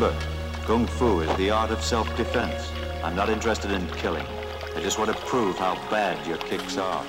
Remember, Kung Fu is the art of self-defense. I'm not interested in killing. I just want to prove how bad your kicks are.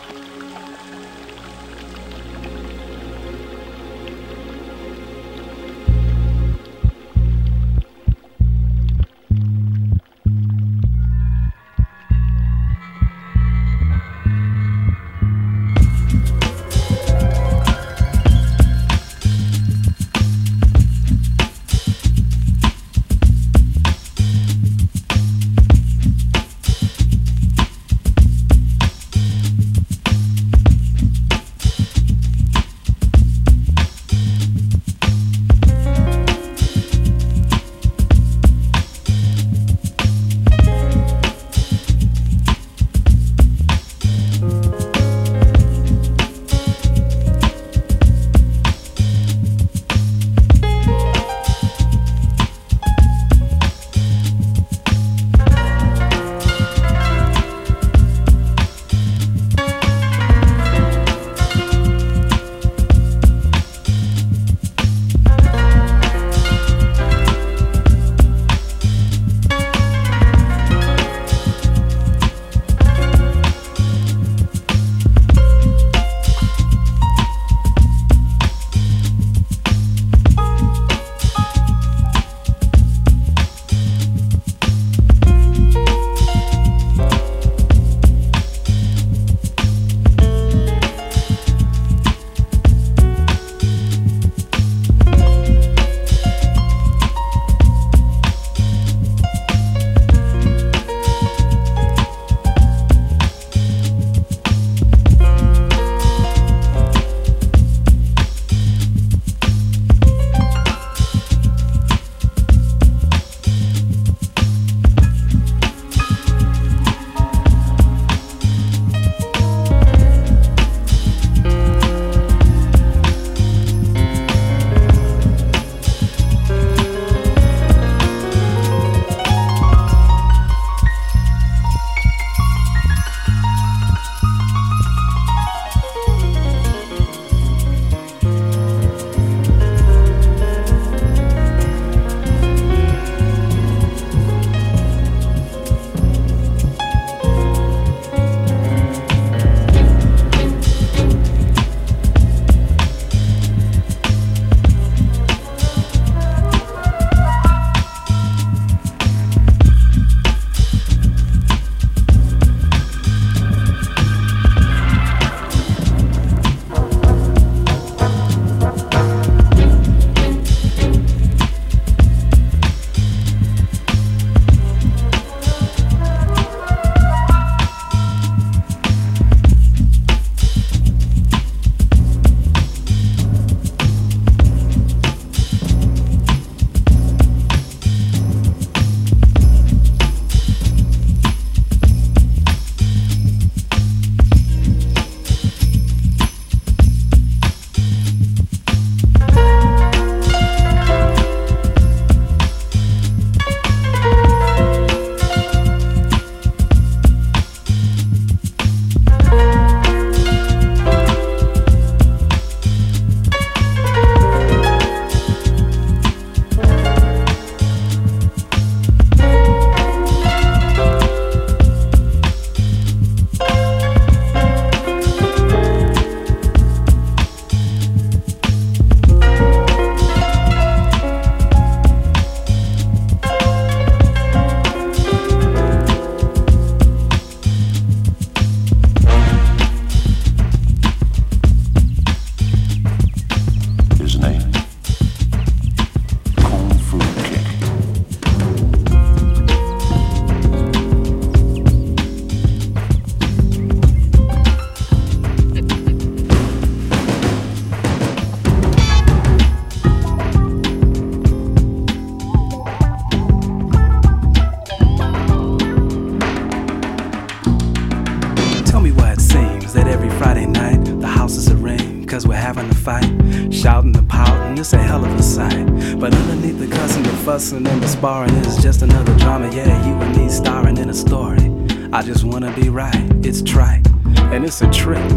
Fussing, and the sparring is just another drama. Yeah, you and me starring in a story. I just wanna be right, it's trite, and it's a trick.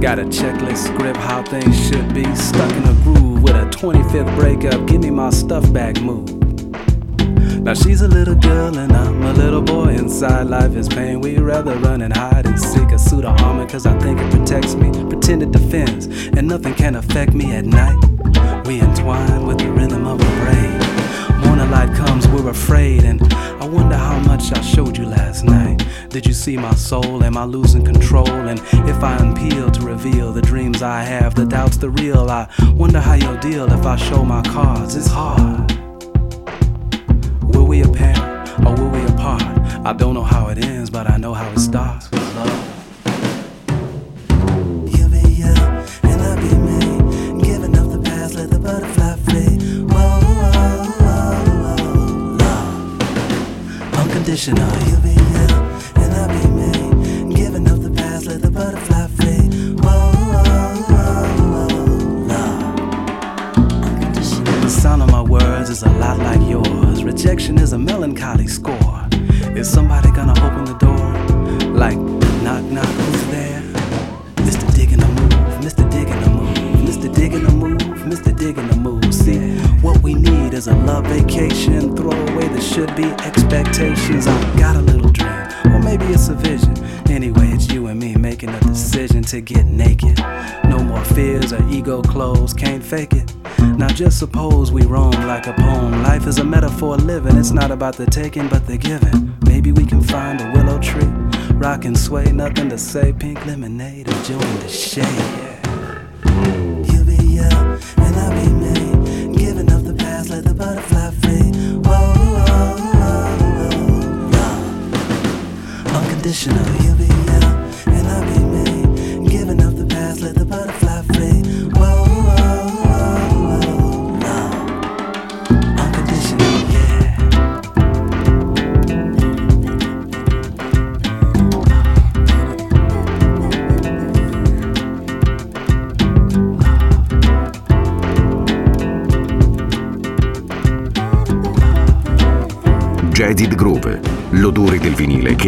Got a checklist script, how things should be. Stuck in a groove with a 25th breakup, give me my stuff back move. Now she's a little girl and I'm a little boy. Inside life is pain. We'd rather run and hide and seek a suit of armor cause I think it protects me. Pretend it defends and nothing can affect me at night. We entwine with the rhythm of a brain. Light comes, we're afraid, and I wonder how much I showed you last night. Did you see my soul? Am I losing control? And if I unpeel to reveal the dreams I have, the doubts, the real, I wonder how you'll deal if I show my cards. It's hard. Will we a pair or will we apart? I don't know how it ends, but I Is a melancholy score. Is somebody gonna open the door? Like, knock, knock, who's there? Mr. Digging a move, Mr. Digging a move, Mr. Digging a move, Mr. Digging a move. See, what we need is a love vacation. Throw away the should be expectations. I've got a little dream, or maybe it's a vision. Anyway, it's you and me making a decision to get naked. No more fears or ego clothes, can't fake it. Now just suppose we roam like a poem. Life is a metaphor living. It's not about the taking, but the giving. Maybe we can find a willow tree, rock and sway, nothing to say. Pink lemonade, enjoying the shade. You be you, and I be me. Giving up the past, let the butterfly free. Whoa, whoa, whoa, whoa. Unconditional.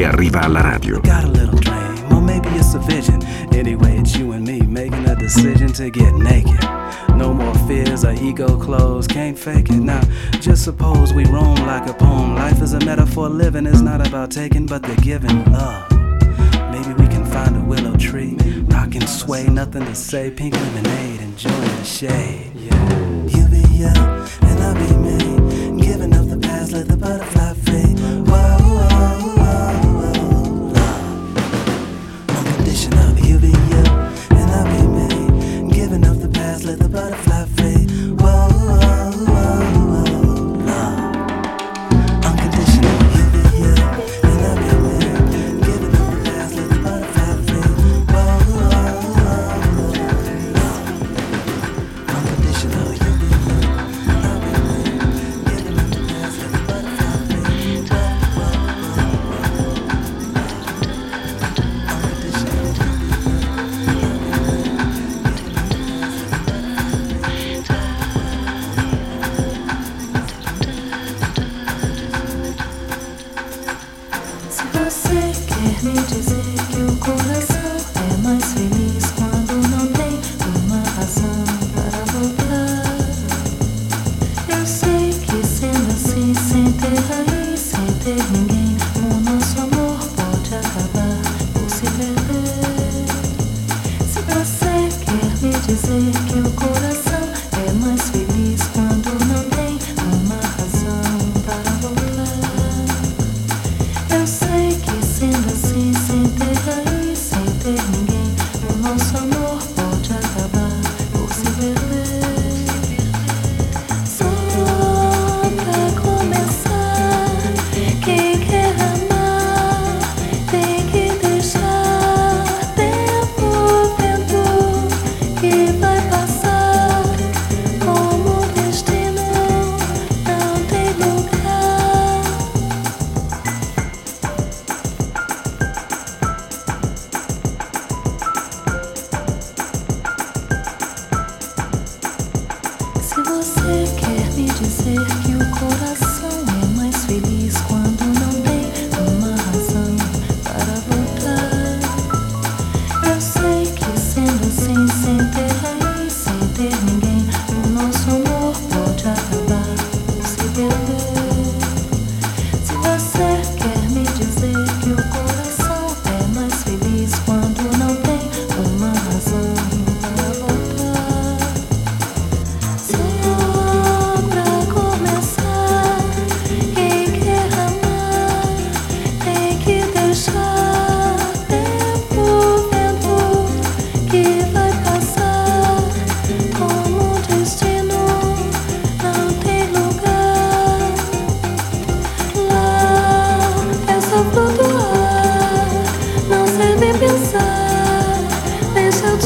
Arriva alla radio. Got a little dream, or maybe it's a vision. Anyway, it's you and me making a decision to get naked. No more fears or ego clothes, can't fake it. Now, just suppose we roam like a poem. Life is a metaphor, living is not about taking, but the giving love. Maybe we can find a willow tree, rock and sway, nothing to say. Pink lemonade, enjoying the shade.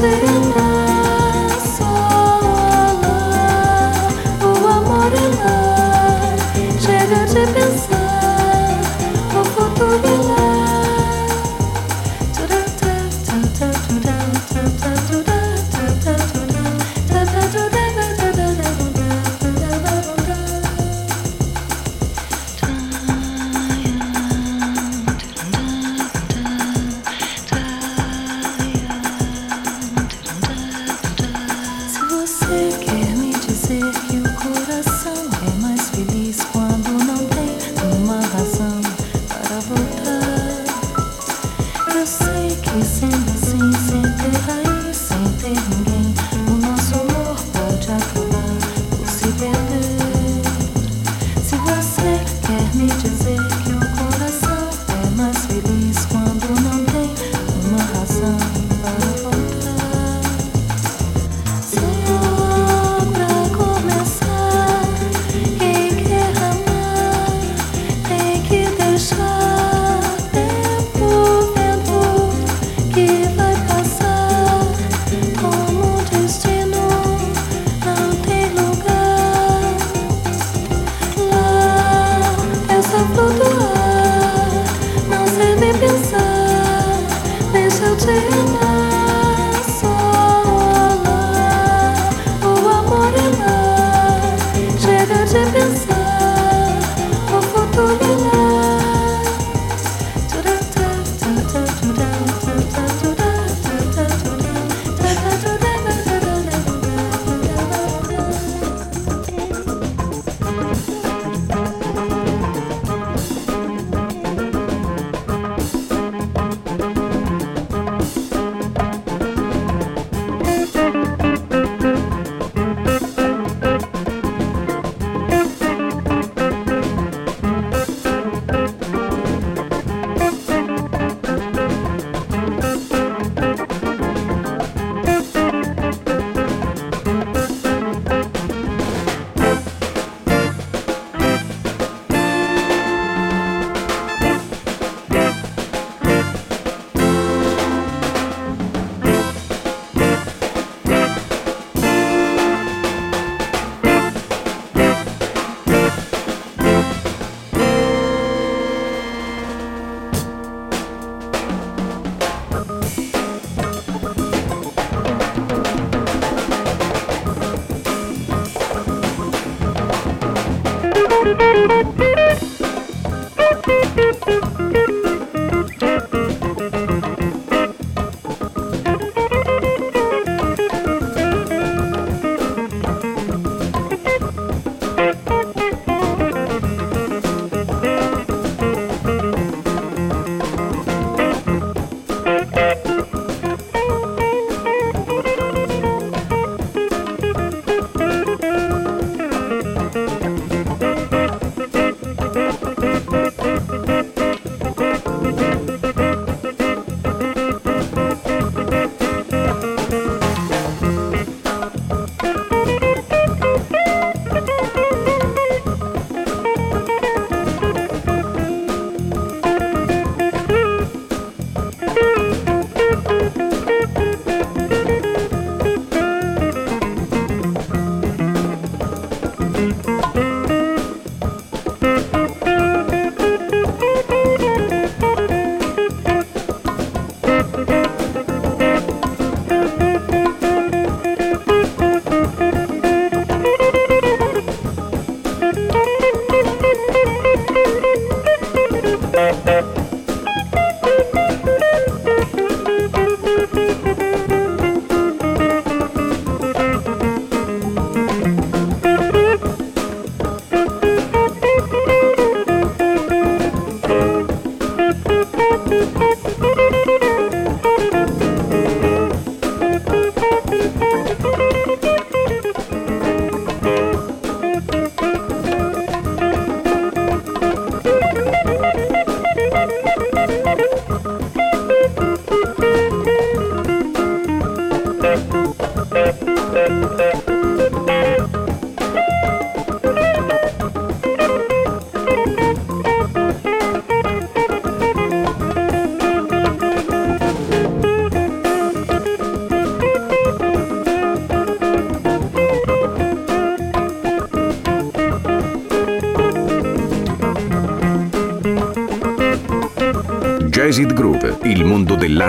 say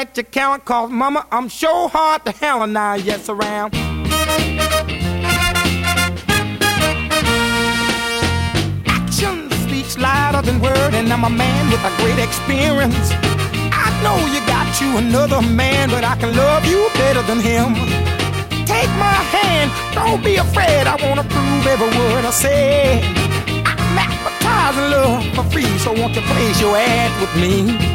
Light your count, cause mama, I'm sure hard to and I yes around. Action speaks louder than word, and I'm a man with a great experience. I know you got you another man, but I can love you better than him. Take my hand, don't be afraid. I wanna prove every word I say. I'm advertising love for free, so won't you place your ad with me?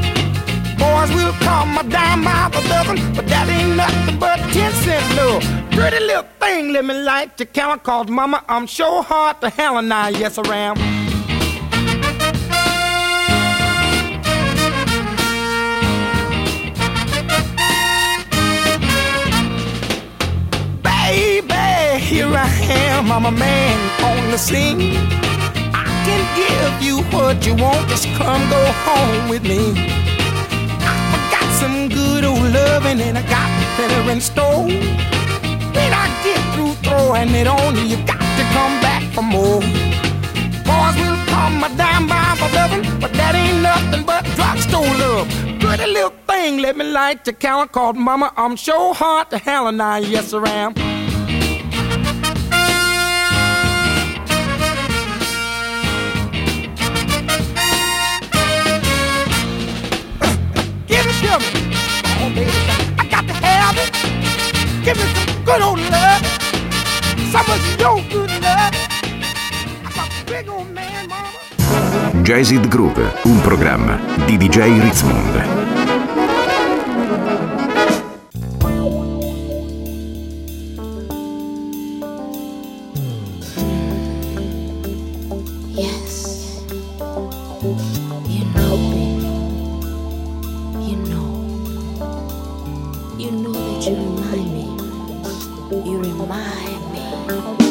Boys will come a dime by the dozen, but that ain't nothing but ten cent love. Pretty little thing, let me like to count, cause mama, I'm sure hard to hell and I yes around. Baby, here I am, I'm a man on the scene. I can give you what you want, just come go home with me. Loving and I got better in store. When I get through throwing it on you, you got to come back for more. Boys will come a dime by for loving, but that ain't nothing but drugstore love. Pretty little thing, let me light your count, called mama, I'm sure hard to hell and I yes around. Give Give me some good old love. Some of your good love. I'm a big old man, mama. Jazzed Groove, un programma di DJ Ritzmond. Remind me.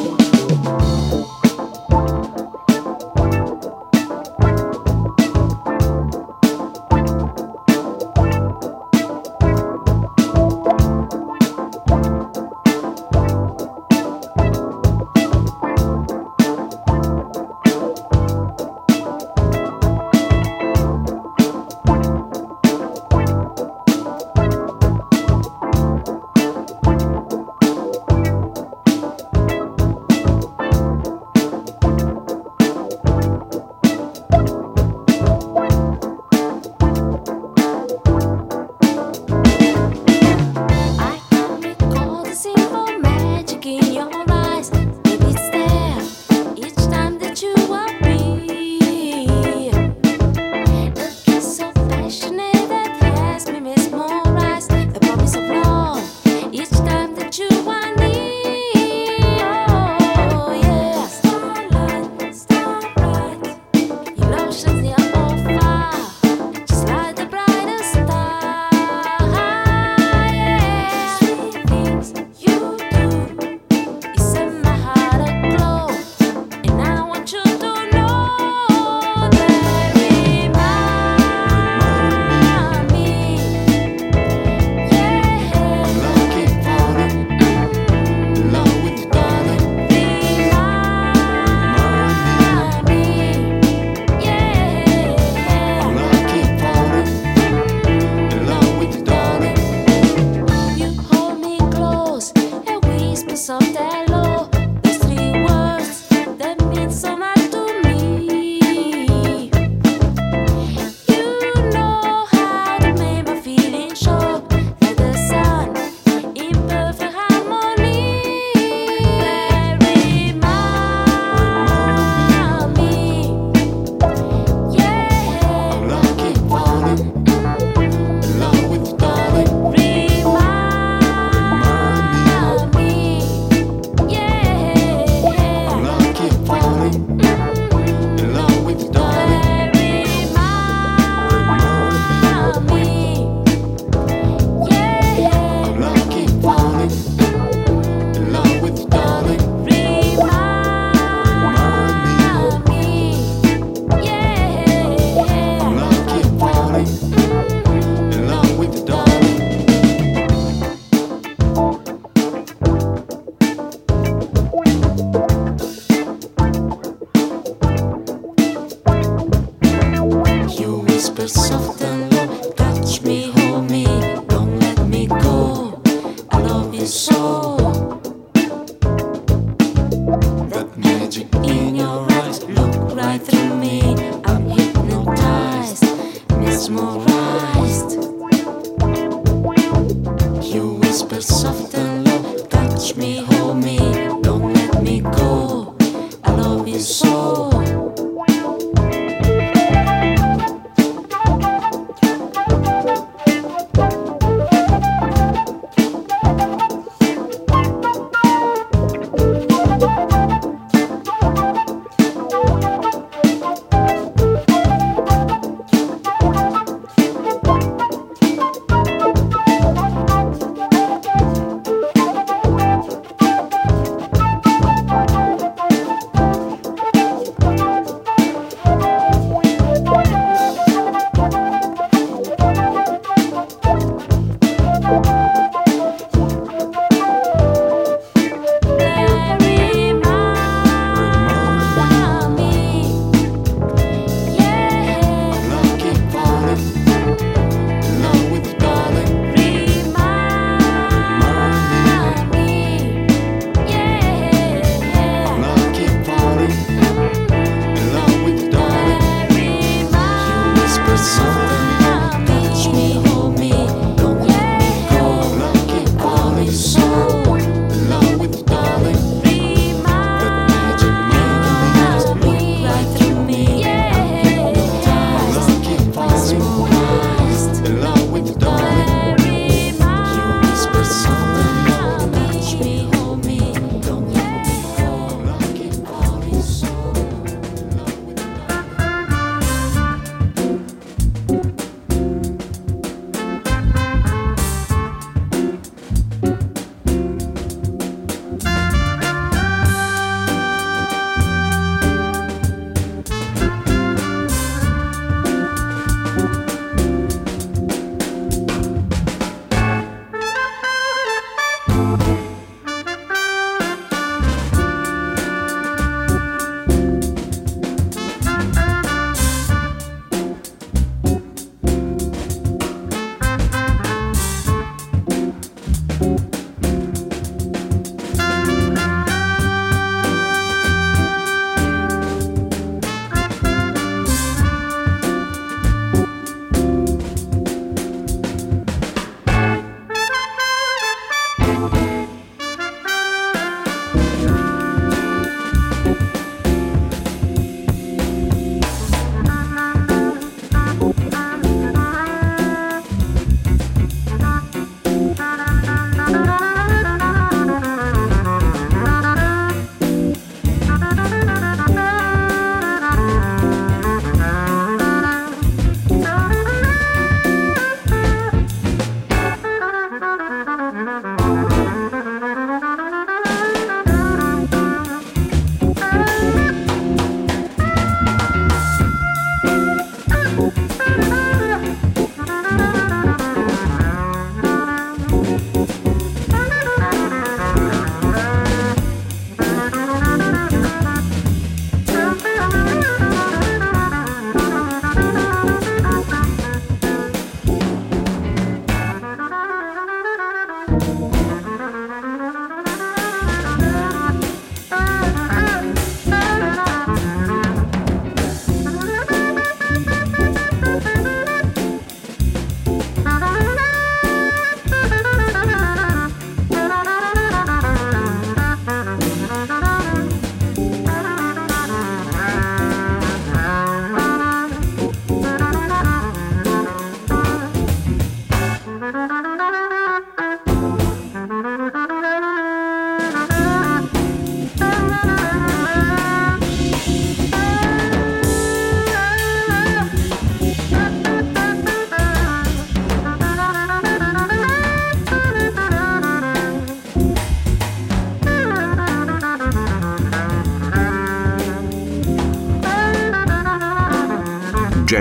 Light through me.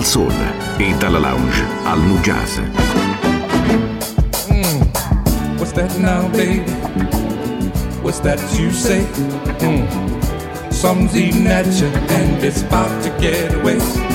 al Sol e dalla lounge al New Jazz. Mm, what's that now, baby? What's that you say? Mm, something's eating at you and it's about to get away.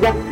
네.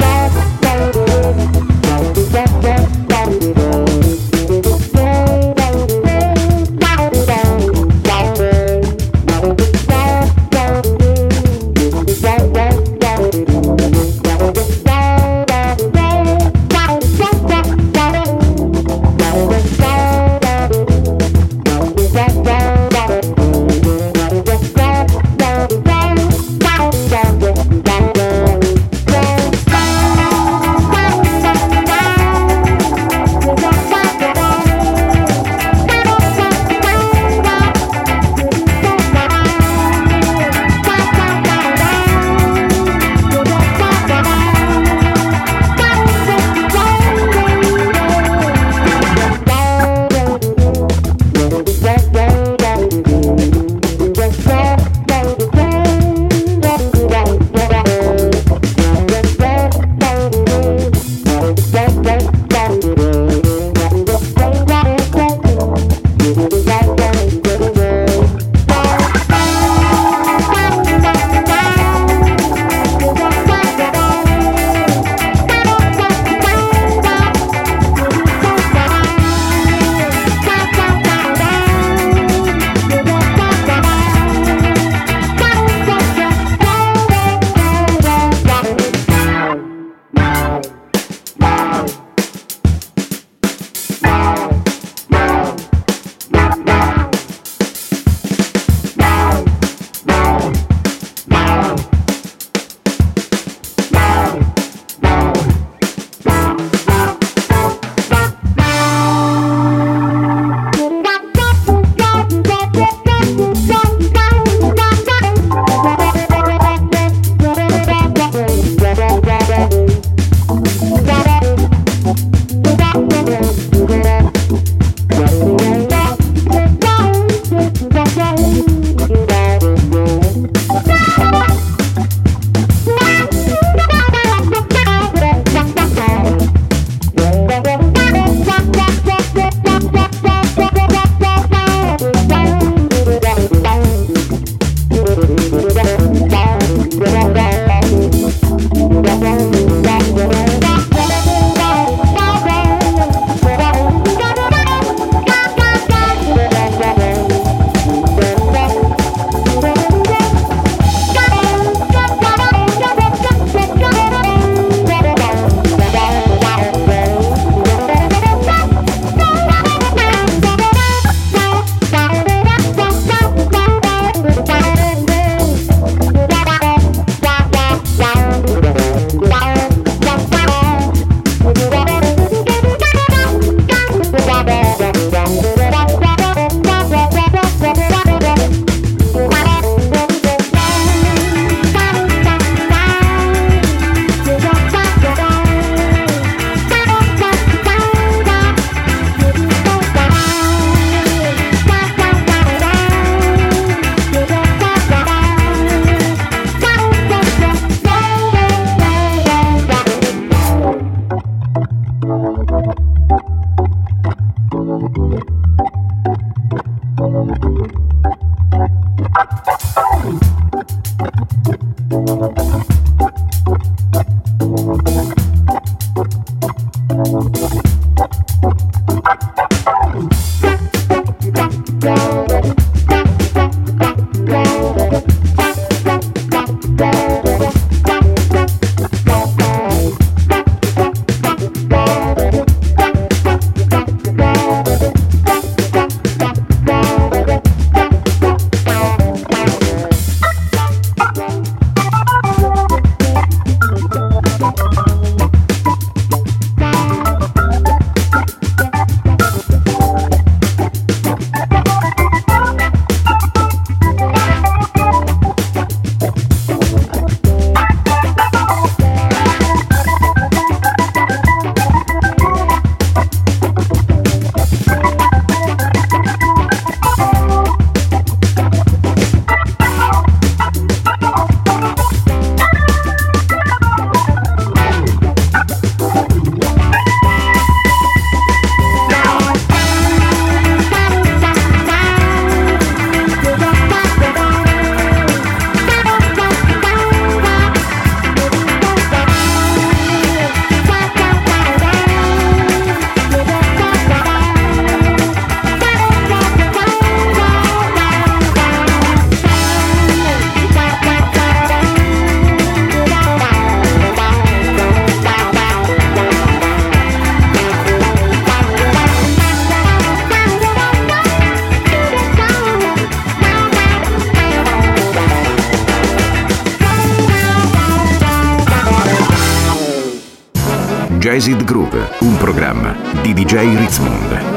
Jazzed Groove, un programma di DJ Ritzmond.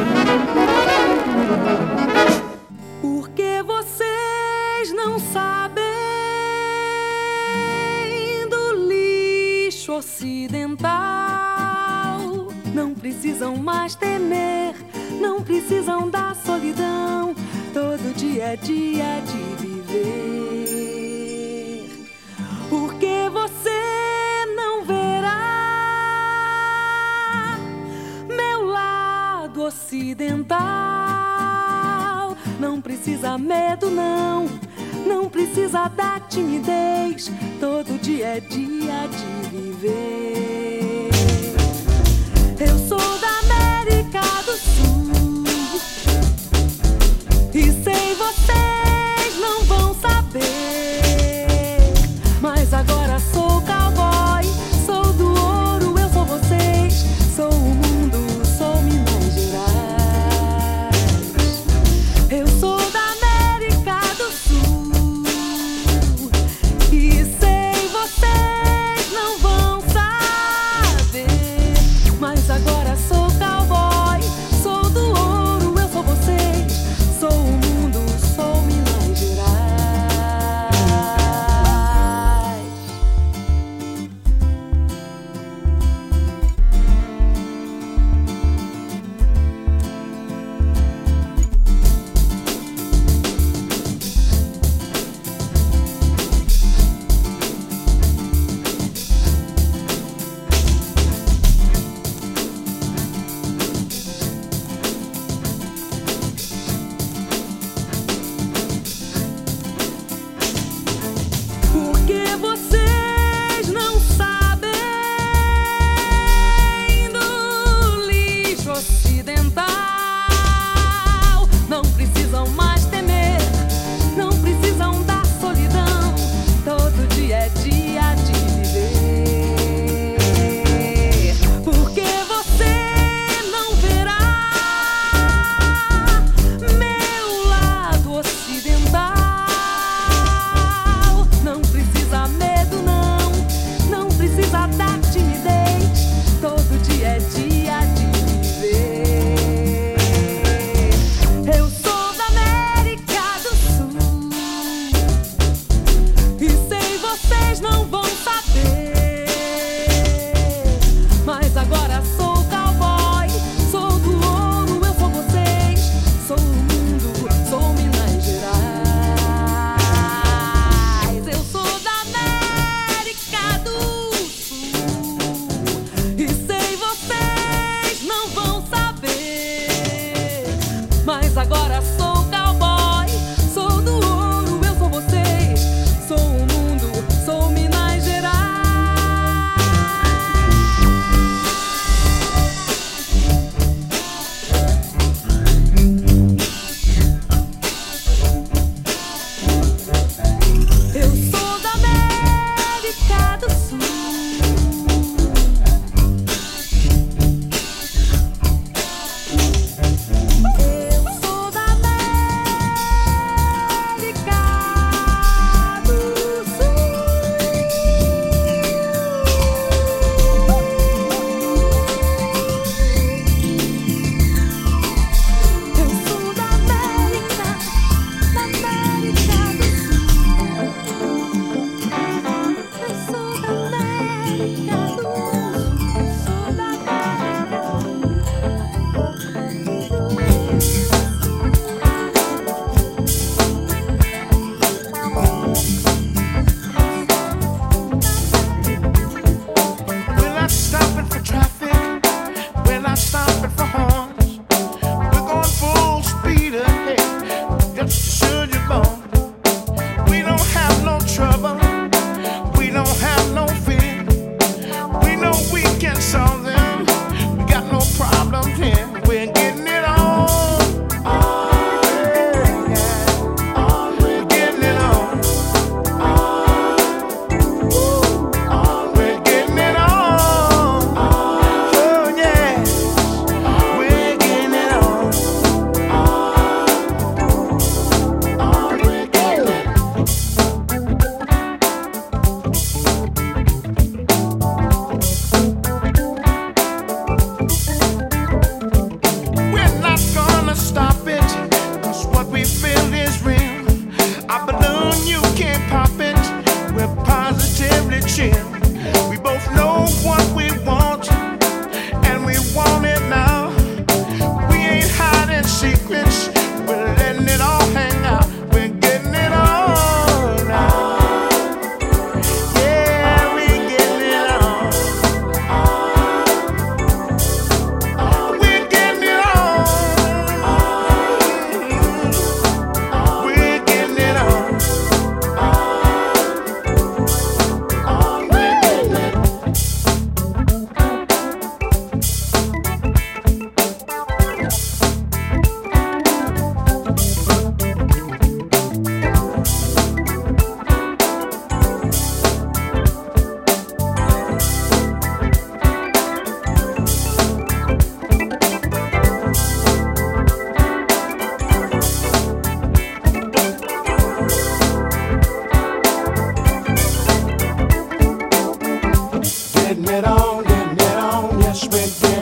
Get met on, get met on, yes we do.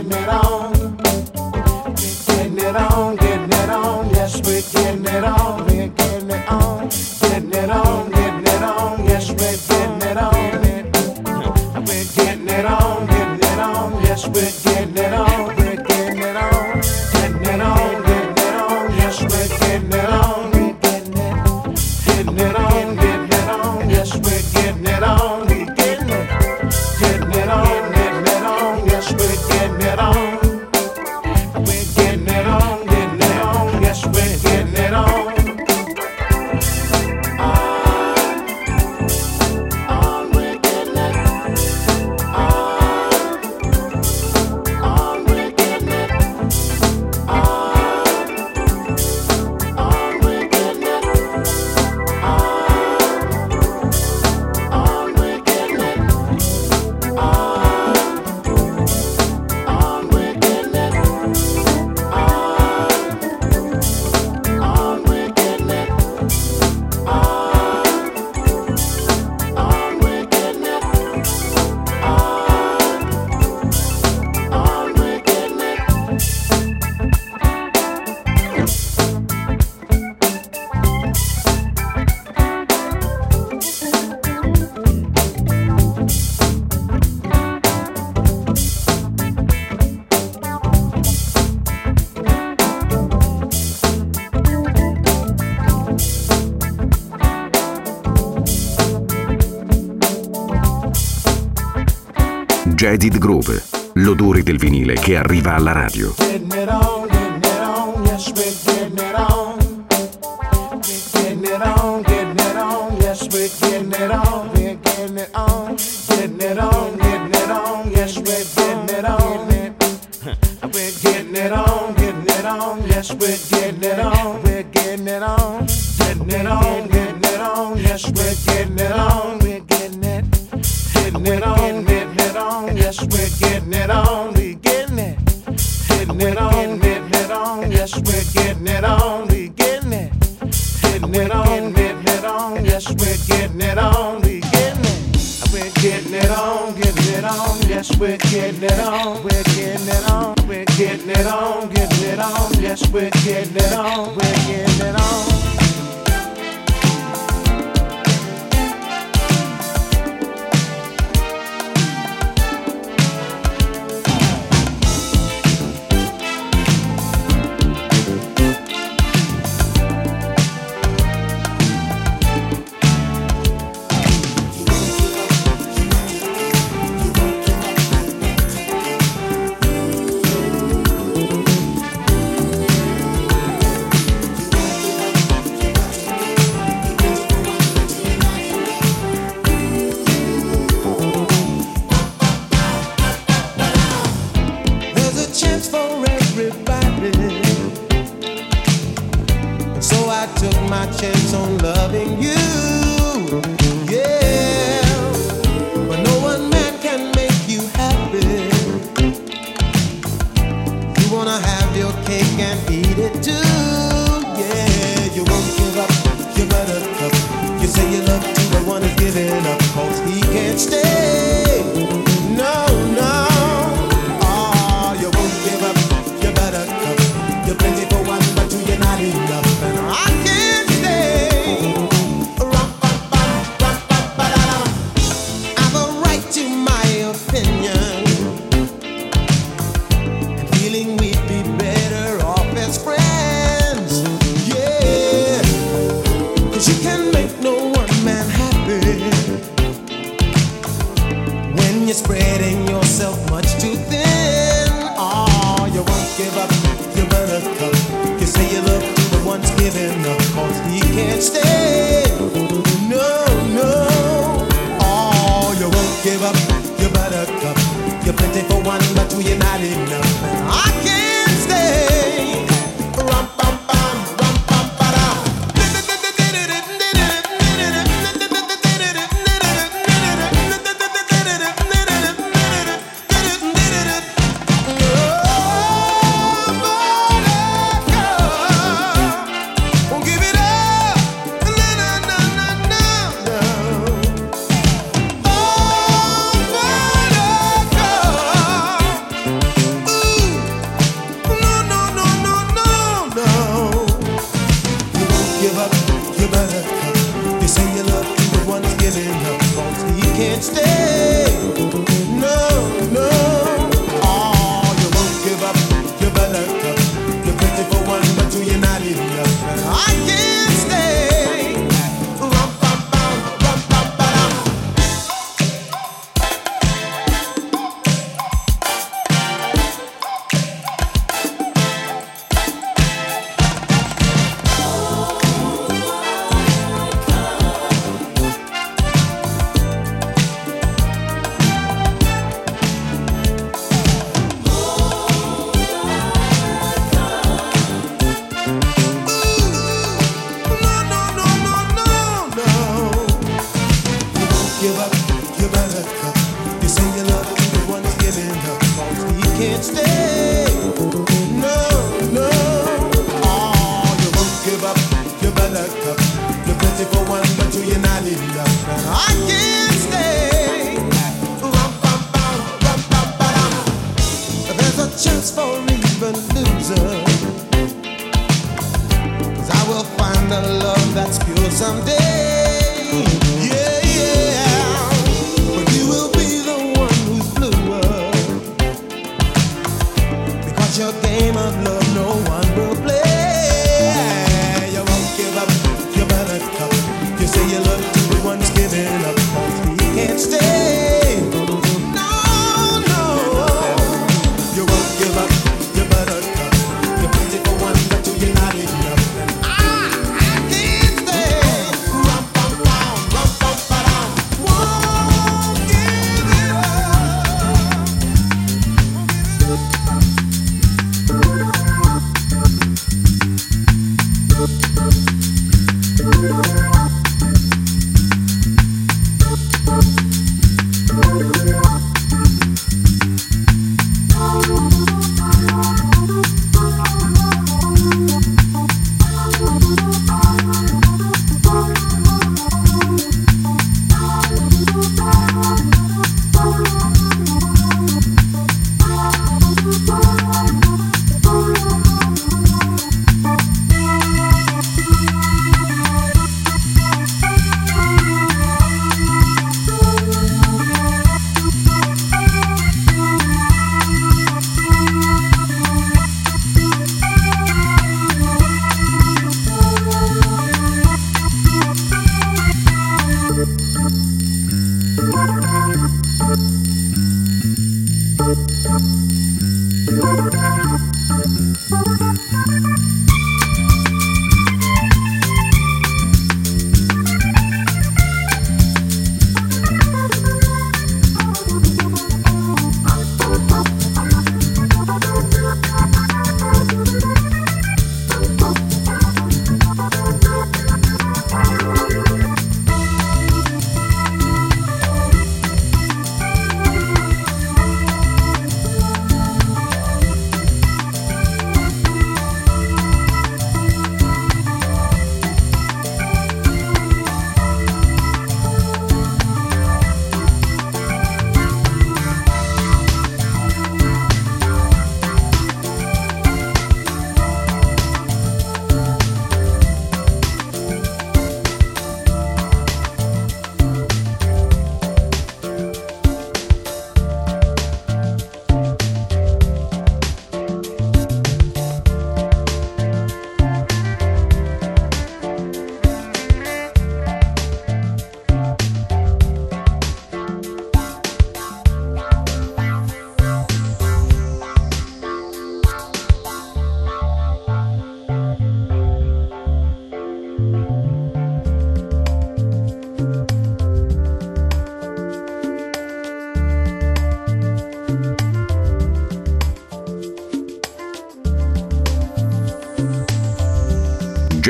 Edit Grove, l'odore del vinile che arriva alla radio. Yes, we're getting it on. We're getting it on. We're getting it on. Getting it on. Yes, we're getting it on. We're getting it on.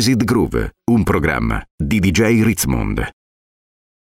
Friends stop.